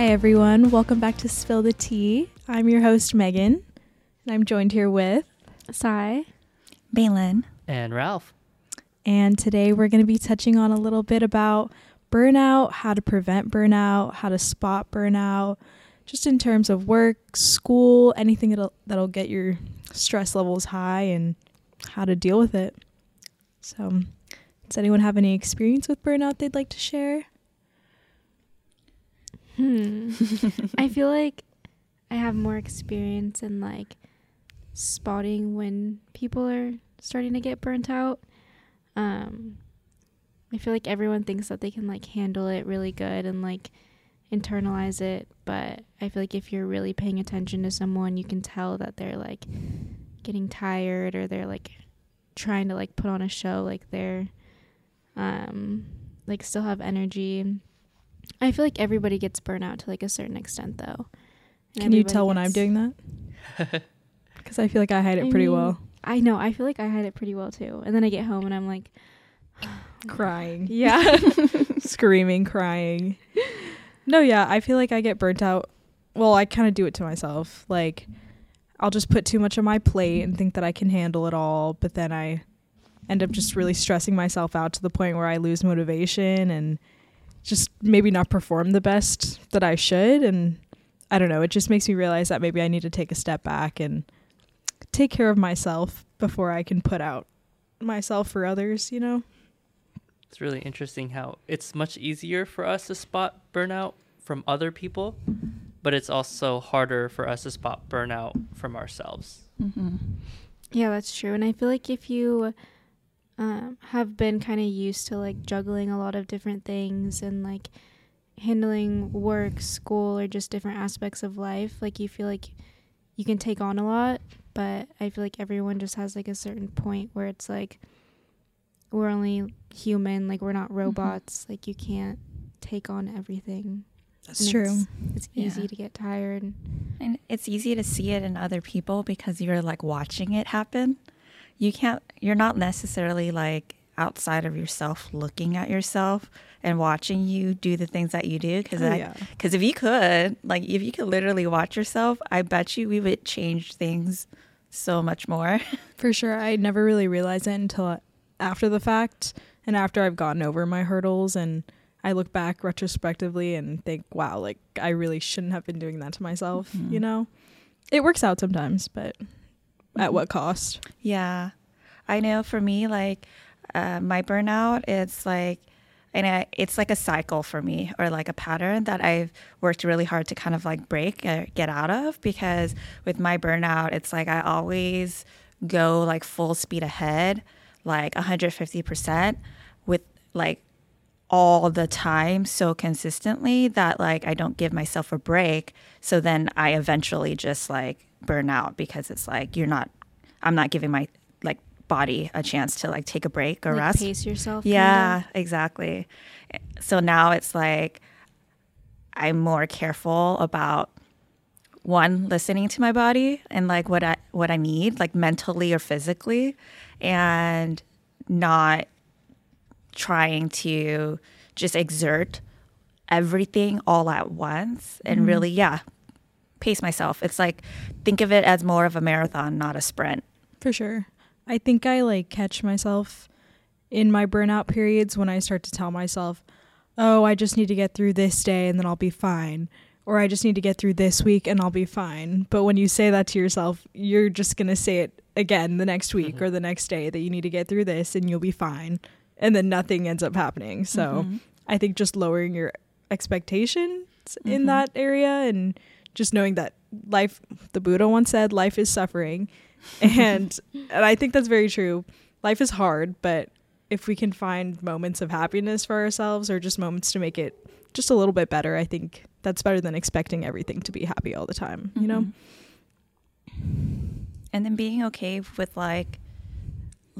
Hi, everyone. Welcome back to Spill the Tea. I'm your host, Megan, and I'm joined here with Sai. Balin. And Ralph. And today we're going to be touching on a little bit about burnout, how to prevent burnout, how to spot burnout, just in terms of work, school, anything that'll, that'll get your stress levels high and how to deal with it. So, does anyone have any experience with burnout they'd like to share? Hmm. I feel like I have more experience in like spotting when people are starting to get burnt out. Um I feel like everyone thinks that they can like handle it really good and like internalize it, but I feel like if you're really paying attention to someone, you can tell that they're like getting tired or they're like trying to like put on a show like they're um like still have energy I feel like everybody gets burnout to like a certain extent, though. And Can you tell when I'm doing that? Because I feel like I hide it I pretty mean, well. I know. I feel like I hide it pretty well too. And then I get home and I'm like oh crying. Yeah. Screaming, crying. No, yeah. I feel like I get burnt out. Well, I kind of do it to myself. Like, I'll just put too much on my plate and think that I can handle it all. But then I end up just really stressing myself out to the point where I lose motivation and maybe not perform the best that I should. And I don't know, it just makes me realize that maybe I need to take a step back and take care of myself before I can put out myself for others, you know? It's really interesting how it's much easier for us to spot burnout from other people, but it's also harder for us to spot burnout from ourselves. Mm-hmm. Yeah, that's true. And I feel like if you um, have been kind of used to like juggling a lot of different things and like handling work, school, or just different aspects of life. Like you feel like you can take on a lot, but I feel like everyone just has like a certain point where it's like we're only human, like we're not mm-hmm. robots. Mm-hmm. Like you can't take on everything. That's and true. It's, it's easy yeah. to get tired. And it's easy to see it in other people because you're like watching it happen you can't you're not necessarily like outside of yourself looking at yourself and watching you do the things that you do because oh, yeah. cause if you could like if you could literally watch yourself i bet you we would change things so much more for sure i never really realized it until after the fact and after i've gotten over my hurdles and i look back retrospectively and think wow like i really shouldn't have been doing that to myself mm-hmm. you know it works out sometimes but at what cost? Yeah. I know for me, like uh, my burnout, it's like, and I, it's like a cycle for me or like a pattern that I've worked really hard to kind of like break or get out of because with my burnout, it's like I always go like full speed ahead, like 150% with like all the time so consistently that like I don't give myself a break. So then I eventually just like burn out because it's like you're not I'm not giving my like body a chance to like take a break or like rest. Pace yourself. Yeah, kinda. exactly. So now it's like I'm more careful about one listening to my body and like what I what I need like mentally or physically and not trying to just exert everything all at once and mm-hmm. really yeah pace myself. It's like think of it as more of a marathon, not a sprint. For sure. I think I like catch myself in my burnout periods when I start to tell myself, "Oh, I just need to get through this day and then I'll be fine." Or I just need to get through this week and I'll be fine. But when you say that to yourself, you're just going to say it again the next week mm-hmm. or the next day that you need to get through this and you'll be fine. And then nothing ends up happening. So mm-hmm. I think just lowering your expectations mm-hmm. in that area and just knowing that life the buddha once said life is suffering and and i think that's very true life is hard but if we can find moments of happiness for ourselves or just moments to make it just a little bit better i think that's better than expecting everything to be happy all the time you know mm-hmm. and then being okay with like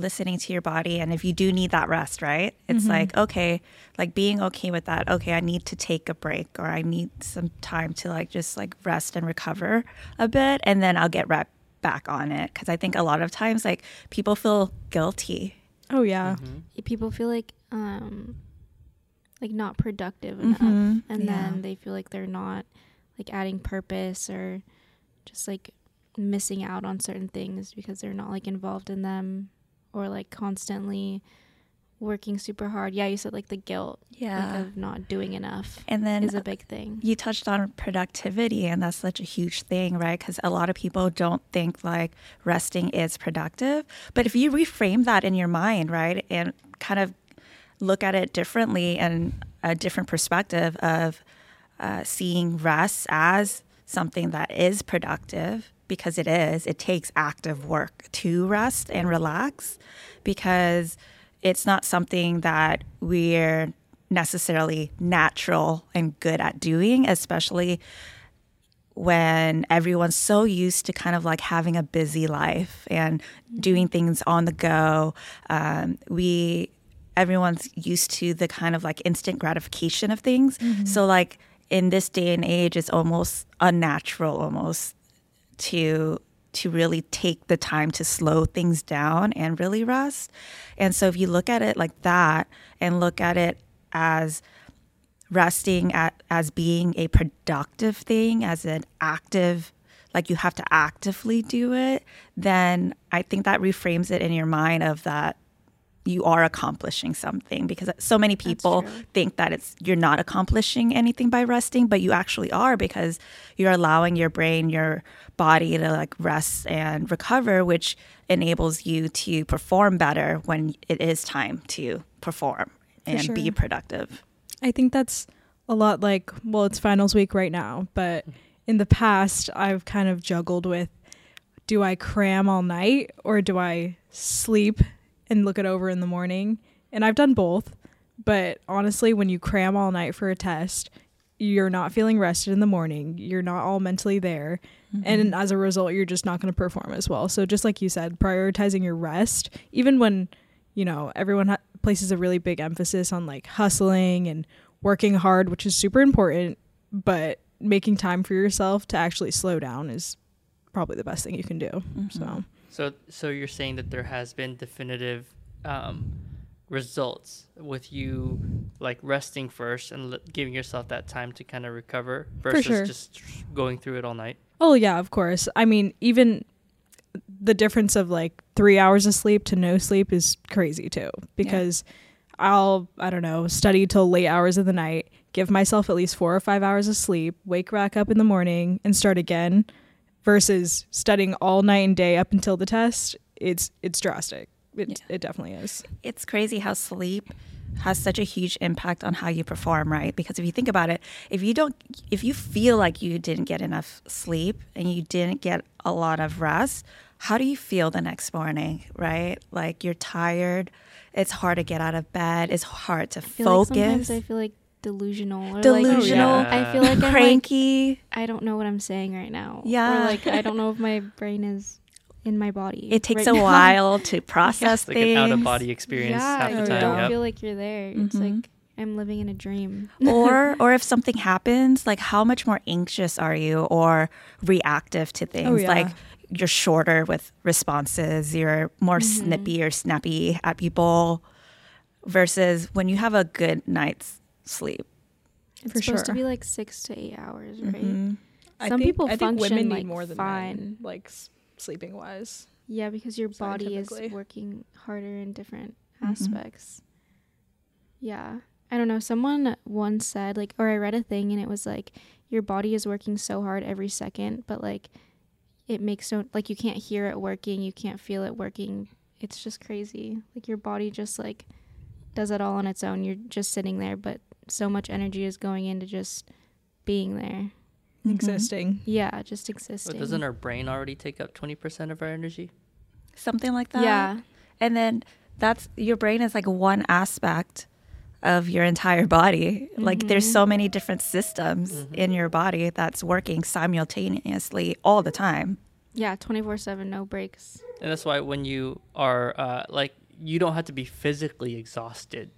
listening to your body and if you do need that rest right it's mm-hmm. like okay like being okay with that okay i need to take a break or i need some time to like just like rest and recover a bit and then i'll get right back on it because i think a lot of times like people feel guilty oh yeah mm-hmm. people feel like um like not productive enough Mhm. and Yeah. then they feel like they're not like adding purpose or just like missing out on certain things because they're not like involved in them or like constantly working super hard. Yeah, you said like the guilt Yeah. like, of not doing enough and then is a big thing. you touched on productivity and that's such a huge thing right because a lot of people don't think like resting is productive but if you reframe that in your mind right and kind of look at it differently and a different perspective of uh, seeing rest as something that is productive because it is it takes active work to rest and relax because it's not something that we're necessarily natural and good at doing, especially when everyone's so used to kind of like having a busy life and doing things on the go. Um, we, everyone's used to the kind of like instant gratification of things. So, like in this day and age, it's almost unnatural, almost to to really take the time to slow things down and really rest. And so if you look at it like that and look at it as resting at, as being a productive thing, as an active like you have to actively do it, then I think that reframes it in your mind of that you are accomplishing something because so many people think that it's you're not accomplishing anything by resting but you actually are because you're allowing your brain your body to like rest and recover which enables you to perform better when it is time to perform and be productive. I think that's a lot like, well, it's finals week right now, but in the past, I've kind of juggled with do I cram all night or do I sleep and look it over in the morning? And I've done both. But honestly, when you cram all night for a test, you're not feeling rested in the morning. You're not all mentally there. And mm-hmm. as a result, you're just not going to perform as well. So, just like you said, prioritizing your rest, even when, you know, everyone ha- places a really big emphasis on like hustling and working hard, which is super important, but making time for yourself to actually slow down is probably the best thing you can do. So, mm-hmm. So, so you're saying that there has been definitive um, results with you like resting first and l- giving yourself that time to kind of recover versus sure. just going through it all night. oh, yeah, of course. I mean, even the difference of like three hours of sleep to no sleep is crazy too, because I'll, I don't know, study till late hours of the night, give myself at least four or five hours of sleep, wake back up in the morning and start again versus studying all night and day up until the test. It's, it's drastic. It, it definitely is. it's crazy how sleep has such a huge impact on how you perform, right? Because if you think about it, if you don't, if you feel like you didn't get enough sleep and you didn't get a lot of rest, how do you feel the next morning, right? Like you're tired, it's hard to get out of bed, it's hard to I feel like sometimes focus, I feel like delusional or delusional, Like, I feel like I'm like, cranky. I don't know what I'm saying right now. Yeah. Or like I don't know if my brain is in my body. It takes right a now. while to process It's like an out of body experience Yeah, half you the Oh, time. don't. Yep. feel like you're there. It's Mhm. like I'm living in a dream. or or if something happens like how much more anxious are you or reactive to things Oh, yeah. like you're shorter with responses you're more Mhm. snippy or snappy at people versus when you have a good night's sleep It's For supposed to be like six to eight hours, right? Mhm. Some people I think function, women need like, more than fine. men, like s- sleeping wise. Yeah, because your body is working harder in different Mhm. aspects. Yeah. I don't know. Someone once said, like, or I read a thing and it was like, your body is working so hard every second, but like, it makes no, like, you can't hear it working, you can't feel it working. It's just crazy. Like, your body just, like, does it all on its own. You're just sitting there, but so much energy is going into just being there. Mhm. Existing. Yeah, just existing. But doesn't our brain already take up 20% of our energy? something like that Yeah. and then that's your brain is like one aspect of your entire body like there's Mhm. so many different systems Mhm. in your body that's working simultaneously all the time Yeah, 24 7, no breaks. And that's why when you are uh, like, you don't have to be physically exhausted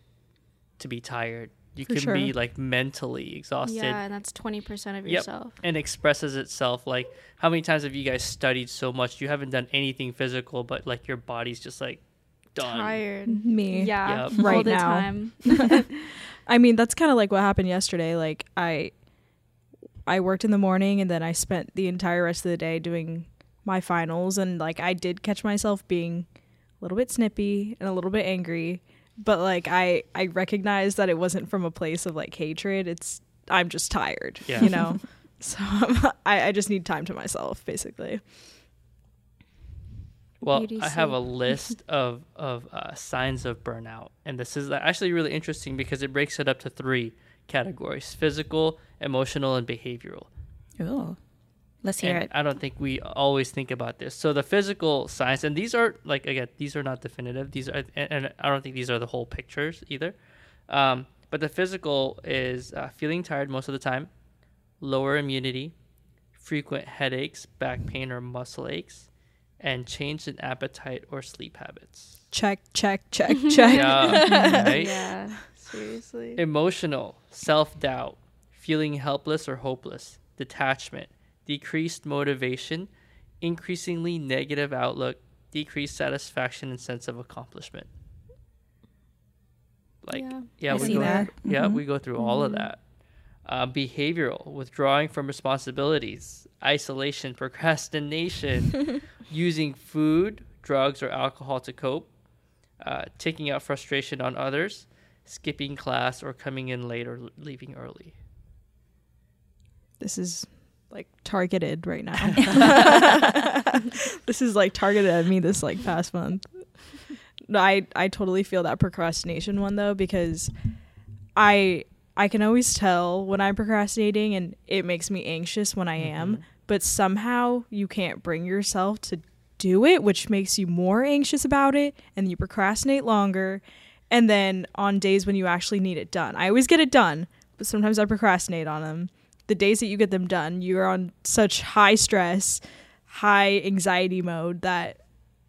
to be tired. You For can be like mentally exhausted. Yeah, and that's 20% of Yep. yourself. and expresses itself like how many times have you guys studied so much you haven't done anything physical but like your body's just like done Tired. Me. Yeah, Yep. all Right the now. time. I mean, that's kind of like what happened yesterday. Like I I worked in the morning and then I spent the entire rest of the day doing my finals and like I did catch myself being a little bit snippy and a little bit angry, but like I I recognize that it wasn't from a place of like hatred. It's I'm just tired, Yeah. you know. so I I just need time to myself basically. Well, Beauty I have a list of of uh, signs of burnout, and this is actually really interesting because it breaks it up to three categories: physical, emotional, and behavioral. Ooh. Let's hear and it. I don't think we always think about this. So the physical signs, and these are like again, these are not definitive. These are, and, and I don't think these are the whole pictures either. Um, but the physical is uh, feeling tired most of the time, lower immunity, frequent headaches, back pain, or muscle aches, and change in appetite or sleep habits. Check, check, check, check. Yeah, right? Yeah, seriously. Emotional, self doubt, feeling helpless or hopeless, detachment, decreased motivation, increasingly negative outlook, decreased satisfaction and sense of accomplishment. Like, Yeah. yeah, we go, that. yeah, Mhm. we go through all of Mhm. that. Uh, behavioral, withdrawing from responsibilities, isolation, procrastination, using food, drugs, or alcohol to cope, uh, taking out frustration on others, skipping class, or coming in late or leaving early. This is like targeted right now. this is like targeted at me this like past month. No, I I totally feel that procrastination one though because I I can always tell when I'm procrastinating and it makes me anxious when I am, Mhm. but somehow you can't bring yourself to do it, which makes you more anxious about it and you procrastinate longer. And then on days when you actually need it done, I always get it done, but sometimes I procrastinate on them. The days that you get them done, you're on such high stress, high anxiety mode that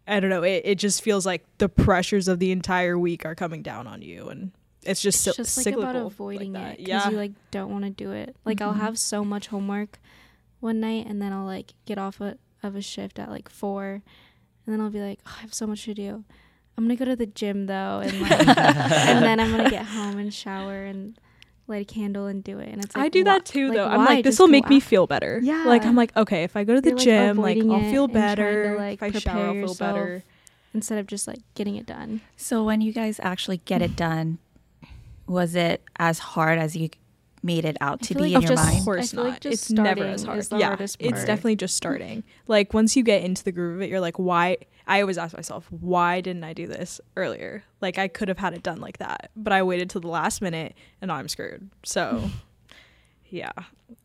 I don't know, it, it just feels like the pressures of the entire week are coming down on you and it's just it's cy- just like cyclical about avoiding that. it because Yeah. you like don't want to do it. Like I'll Mhm. have so much homework one night and then I'll like get off a, of a shift at like four, and then I'll be like, oh, I have so much to do. I'm gonna go to the gym though, and like, and then I'm gonna get home and shower and light a candle and do it. And it's like I do that too, like, though. I'm like, this will go make me feel better. Yeah. Like, I'm like, okay, if I go to the You're, gym, like, avoiding I'll feel and trying to, better. like, if I shower, I'll feel better. instead of just like getting it done. So when you guys actually get it done, was it as hard as you made it out to be like in Of your just mind? course I feel like not. just it's never as hard. is the yeah, hardest it's definitely just starting. Like once you get into the groove of it, you're like, why? I always ask myself, why didn't I do this earlier? Like I could have had it done like that, but I waited till the last minute, and now I'm screwed. So, yeah,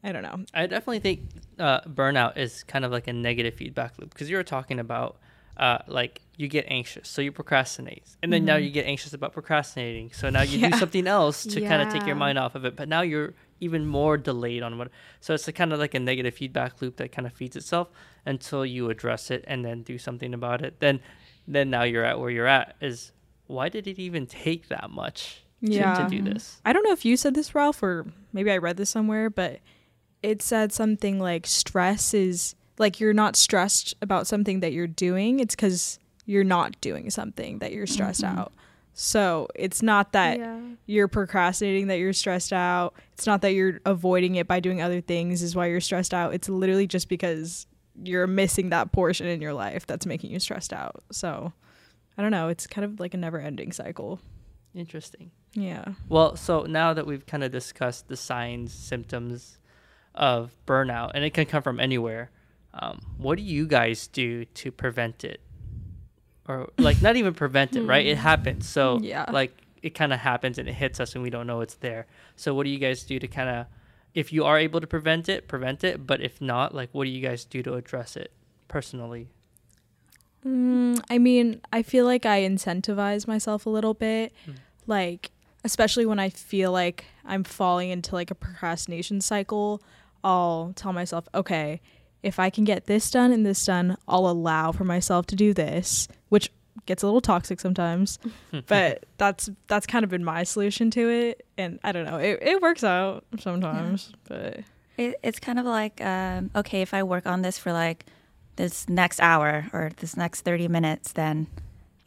I don't know. I definitely think uh, burnout is kind of like a negative feedback loop because you were talking about uh, like you get anxious, so you procrastinate, and then now Mhm. you get anxious about procrastinating, so now you Yeah. do something else to kind of take your mind off of it. But now you're even more delayed on what. So it's a kind of like a negative feedback loop that kind of feeds itself until you address it and then do something about it. Then, then now you're at where you're at. Is why did it even take that much to, Yeah. to do this? I don't know if you said this, Ralph, or maybe I read this somewhere, but it said something like stress is like you're not stressed about something that you're doing. It's because you're not doing something that you're stressed Mhm. out. So it's not that yeah. you're procrastinating that you're stressed out. It's not that you're avoiding it by doing other things is why you're stressed out. It's literally just because you're missing that portion in your life that's making you stressed out. So I don't know. It's kind of like a never ending cycle. Interesting. Yeah. Well, so now that we've kind of discussed the signs, symptoms of burnout, and it can come from anywhere, um, what do you guys do to prevent it? Or, like, not even prevent it, right? It Hmm. happens. So, Yeah. like, it kind of happens and it hits us and we don't know it's there. So, what do you guys do to kind of, if you are able to prevent it, prevent it? But if not, like, what do you guys do to address it personally? Mm, I mean, I feel like I incentivize myself a little bit, Mm. like especially when I feel like I'm falling into like a procrastination cycle. I'll tell myself, okay, if I can get this done and this done, I'll allow for myself to do this, which gets a little toxic sometimes, but that's that's kind of been my solution to it, and I don't know, it it works out sometimes, but It, it's kind of like, um, okay, if I work on this for like this next hour or this next 30 minutes, then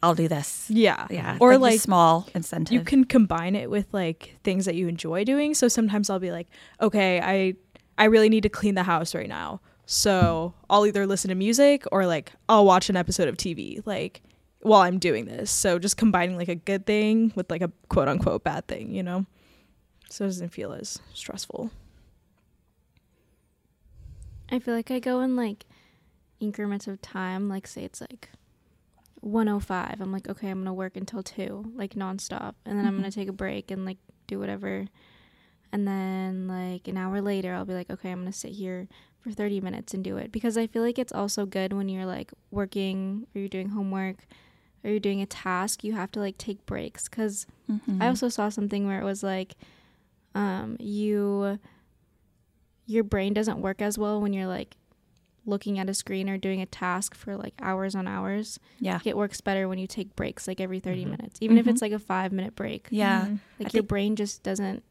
I'll do this. Yeah. Yeah. Or the like small incentive. you can combine it with like things that you enjoy doing. So sometimes I'll be like, okay, I I really need to clean the house right now. So I'll either listen to music or like I'll watch an episode of TV like while I'm doing this. So just combining like a good thing with like a quote unquote bad thing, you know? So it doesn't feel as stressful. I feel like I go in like increments of time. Like, say it's like 105. I'm like, okay, I'm going to work until 2, like nonstop. And then I'm going to mm-hmm. take a break and like do whatever. And then, like, an hour later, I'll be like, okay, I'm going to sit here for 30 minutes and do it. Because I feel like it's also good when you're like working or you're doing homework or you're doing a task, you have to like take breaks. Because Mhm. I also saw something where it was like, um, you, your brain doesn't work as well when you're like looking at a screen or doing a task for like hours on hours. yeah. It works better when you take breaks like every 30 Mhm. minutes, even if Mhm. it's like a five minute break. Yeah. Like I your brain just doesn't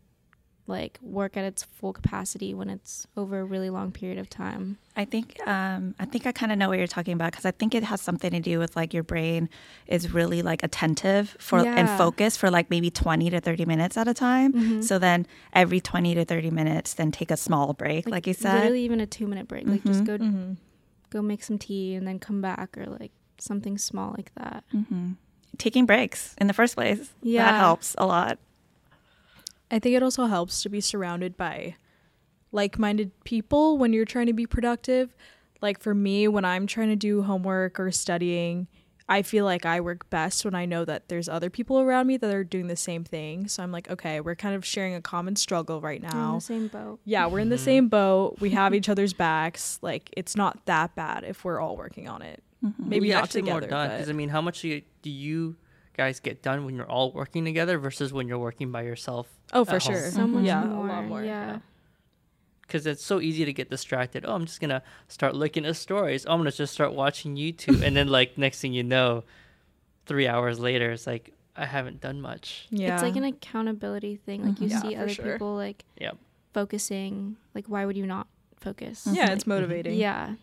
like work at its full capacity when it's over a really long period of time. I think um, I think I kind of know what you're talking about because I think it has something to do with like your brain is really like attentive for and focused for like maybe 20 to 30 minutes at a time. Mhm. So then every 20 to 30 minutes, then take a small break, like, you said. literally even a two minute break. Like just Mhm. go Mhm. go make some tea and then come back or like something small like that. hmm Taking breaks in the first place, Yeah. that helps a lot. I think it also helps to be surrounded by like minded people when you're trying to be productive. Like for me, when I'm trying to do homework or studying, I feel like I work best when I know that there's other people around me that are doing the same thing. So I'm like, okay, we're kind of sharing a common struggle right We're in now. the same boat. Yeah, we're in the Mhm. same boat. We have each other's backs. Like it's not that bad if we're all working on it. Mhm. Maybe You're not actually together. more done because I mean, how much do you, do you guys get done when you're all working together versus when you're working by yourself? oh, for at home? sure. So much yeah, more. a lot more. Yeah. Because it's so easy to get distracted. Oh, I'm just gonna start looking at stories. Oh, I'm gonna just start watching YouTube, and then like next thing you know, three hours later, it's like I haven't done much. Yeah. It's like an accountability thing. Like you Mhm. Yeah, see other sure. people like Yep. focusing. Like why would you not focus? yeah, Like, it's motivating. Yeah.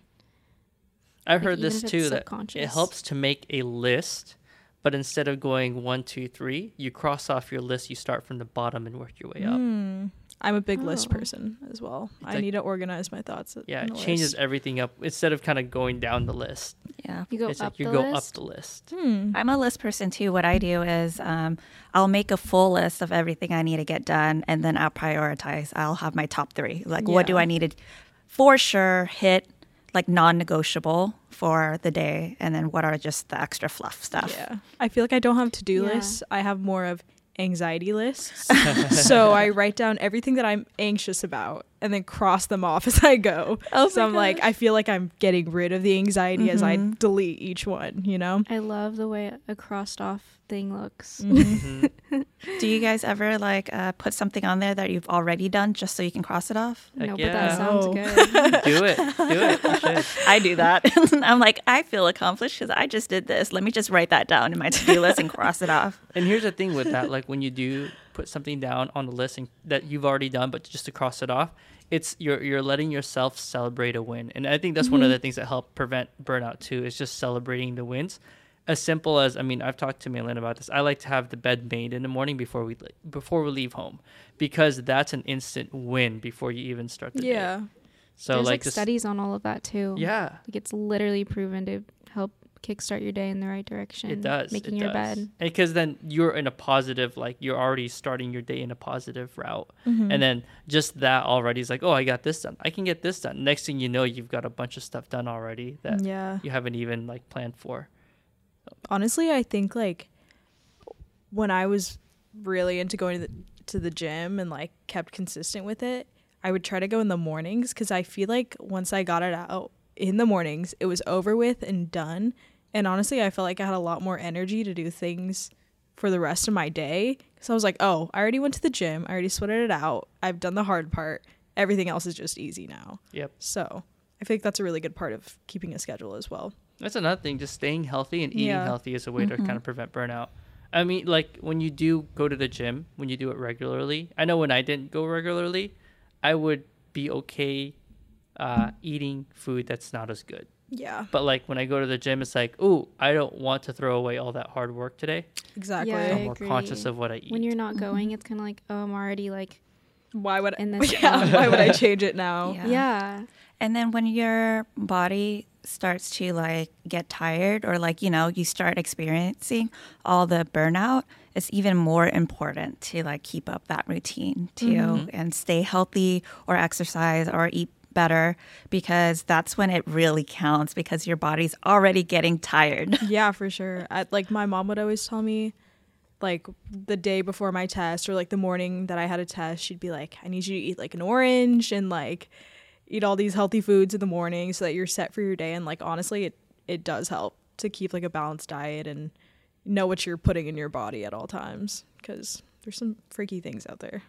I've Like, heard this too that it helps to make a list, but instead of going one, two, three, you cross off your list. You start from the bottom and work your way up. Mm. I'm a big list Oh. person as well. It's I like- need to organize my thoughts. Yeah, it changes list. everything up instead of kind of going down the list. Yeah. You go it's up like you the go list. up the list. Hmm. I'm a list person too. What I do is um, I'll make a full list of everything I need to get done, and then I'll prioritize. I'll have my top three. Like, what do I need to for sure hit, like non-negotiable for the day, and then what are just the extra fluff stuff. Yeah. I feel like I don't have to do Yeah. lists. I have more of anxiety lists. so I write down everything that I'm anxious about and then cross them off as I go. Oh so I'm like. I feel like I'm getting rid of the anxiety as I Mhm. delete each one, you know? I love the way a crossed off thing looks. Mhm. Mhm. Do you guys ever like uh, put something on there that you've already done just so you can cross it off? Heck no, but that sounds Oh. good. do it. Do it. I do that. I'm like, I feel accomplished because I just did this. Let me just write that down in my to-do list and cross it off. And here's the thing with that, like when you do put something down on the list and that you've already done, but just to cross it off, it's you're you're letting yourself celebrate a win. And I think that's one of the things that help prevent burnout too, is just celebrating the wins. As simple as I mean, I've talked to Malin about this. I like to have the bed made in the morning before we before we leave home, because that's an instant win before you even start the day. Yeah. So There's like, like just- studies on all of that too. yeah, Like it's literally proven to help kickstart your day in the right direction. It does. Making it your does. bed. Because then you're in a positive, like you're already starting your day in a positive route. Mhm. And then just that already is like, oh, I got this done. I can get this done. Next thing you know, you've got a bunch of stuff done already that yeah. you haven't even like planned for. Honestly i think like when i was really into going to the, to the gym and like kept consistent with it i would try to go in the mornings because i feel like once i got it out in the mornings it was over with and done. And honestly i felt like i had a lot more energy to do things for the rest of my day. Because i was like oh i already went to the gym. I already sweated it out. I've done the hard part. Everything else is just easy now. Yep. so i think that's a really good part of keeping a schedule as well That's another thing. Just staying healthy and eating Yeah. healthy is a way to kind of prevent burnout. I mean, like when you do go to the gym, when you do it regularly, I know when I didn't go regularly, I would be okay uh, eating food that's not as good Yeah, But like when I go to the gym, it's like, oh, I don't want to throw away all that hard work today. exactly. Yeah, So I I'm more conscious of what I eat. When you're not going, it's kind of like, oh, I'm already like, Why would I? In this yeah, zone. why would I change it now? Yeah. yeah. And then when your body starts to like get tired or like, you know, you start experiencing all the burnout, it's even more important to like keep up that routine too mm-hmm. and stay healthy or exercise or eat better because that's when it really counts because your body's already getting tired. Yeah, for sure. I, like my mom would always tell me, like the day before my test or like the morning that I had a test, she'd be like, "I need you to eat like an orange and like eat all these healthy foods in the morning so that you're set for your day." And like honestly, it it does help to keep like a balanced diet and know what you're putting in your body at all times because there's some freaky things out there.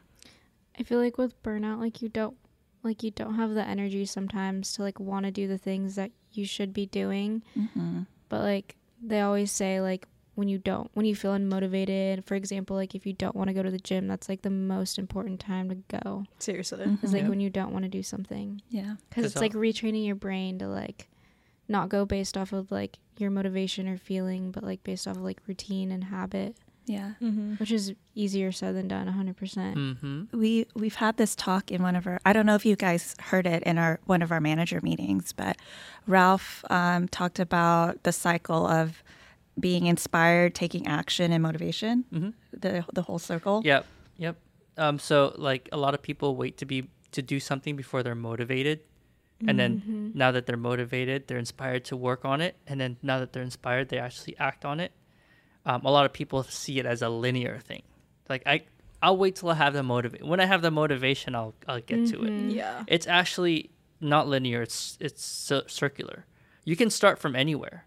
I feel like with burnout, like you don't, like you don't have the energy sometimes to like want to do the things that you should be doing. Mm-hmm. But like they always say, like when you don't, when you feel unmotivated, for example, like if you don't want to go to the gym, that's like the most important time to go. Seriously. it's like Yeah. when you don't want to do something. Yeah. because it's like retraining your brain to like not go based off of like your motivation or feeling but like based off of like routine and habit Yeah. Mm-hmm. which is easier said than done 100% Mm-hmm. we we've had this talk in one of our i don't know if you guys heard it in our one of our manager meetings but ralph um, talked about the cycle of being inspired taking action and motivation Mm-hmm. the the whole circle Yep. Yep. Um, so like a lot of people wait to be to do something before they're motivated. And then Mhm. now that they're motivated, they're inspired to work on it. And then now that they're inspired, they actually act on it. Um, a lot of people see it as a linear thing. Like I, I'll wait till I have the motivate. When I have the motivation, I'll I'll get to it. Mhm. Yeah. It's actually not linear. It's it's cir- circular. You can start from anywhere,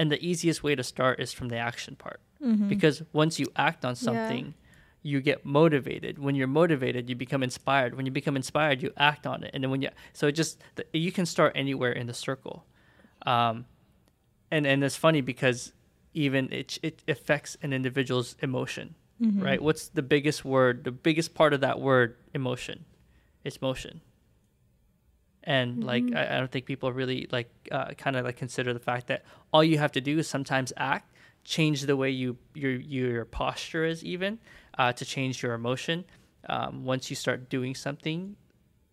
and the easiest way to start is from the action part. Mm-hmm. Because once you act on Yeah. something, you get motivated. When you're motivated, you become inspired. When you become inspired, you act on it. And then when you so it just th- you can start anywhere in the circle, um, and and it's funny because even it it affects an individual's emotion, Mm-hmm. right? What's the biggest word? The biggest part of that word, emotion, it's motion. And like Mhm. I, I don't think people really like uh, kind of like consider the fact that all you have to do is sometimes act, change the way you your your posture is even uh, to change your emotion. Um, once you start doing something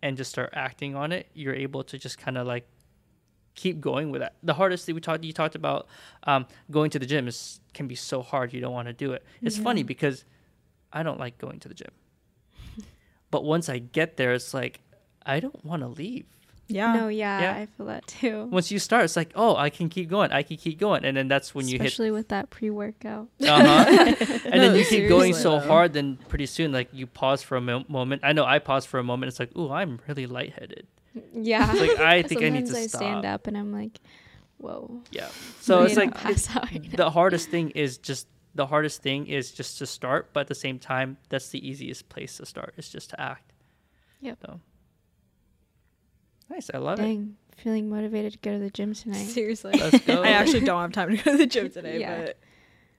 and just start acting on it, you're able to just kind of like keep going with that. The hardest thing we talked you talked about um, going to the gym is can be so hard you don't want to do it. It's funny because I don't like going to the gym, but once I get there, it's like I don't want to leave. Yeah. no yeah, Yeah. i feel that too Once you start, it's like oh I can keep going, I can keep going, and then that's when you hit especially with that pre-workout uh-huh. and then No, you keep going so though. hard, then pretty soon, like you pause for a mo- moment. I know I pause for a moment. It's like, oh, I'm really lightheaded. yeah It's like I think I need Sometimes to I stand up and i'm like whoa Yeah. So it's like pass out right the hardest thing is just the hardest thing is just to start, but at the same time, that's the easiest place to start. Is just to act. Yep. So nice. I love it. dang feeling motivated to go to the gym tonight Seriously. Let's go. I actually don't have time to go to the gym today, Yeah. but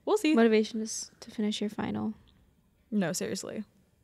we'll see. motivation is to finish your final No, seriously.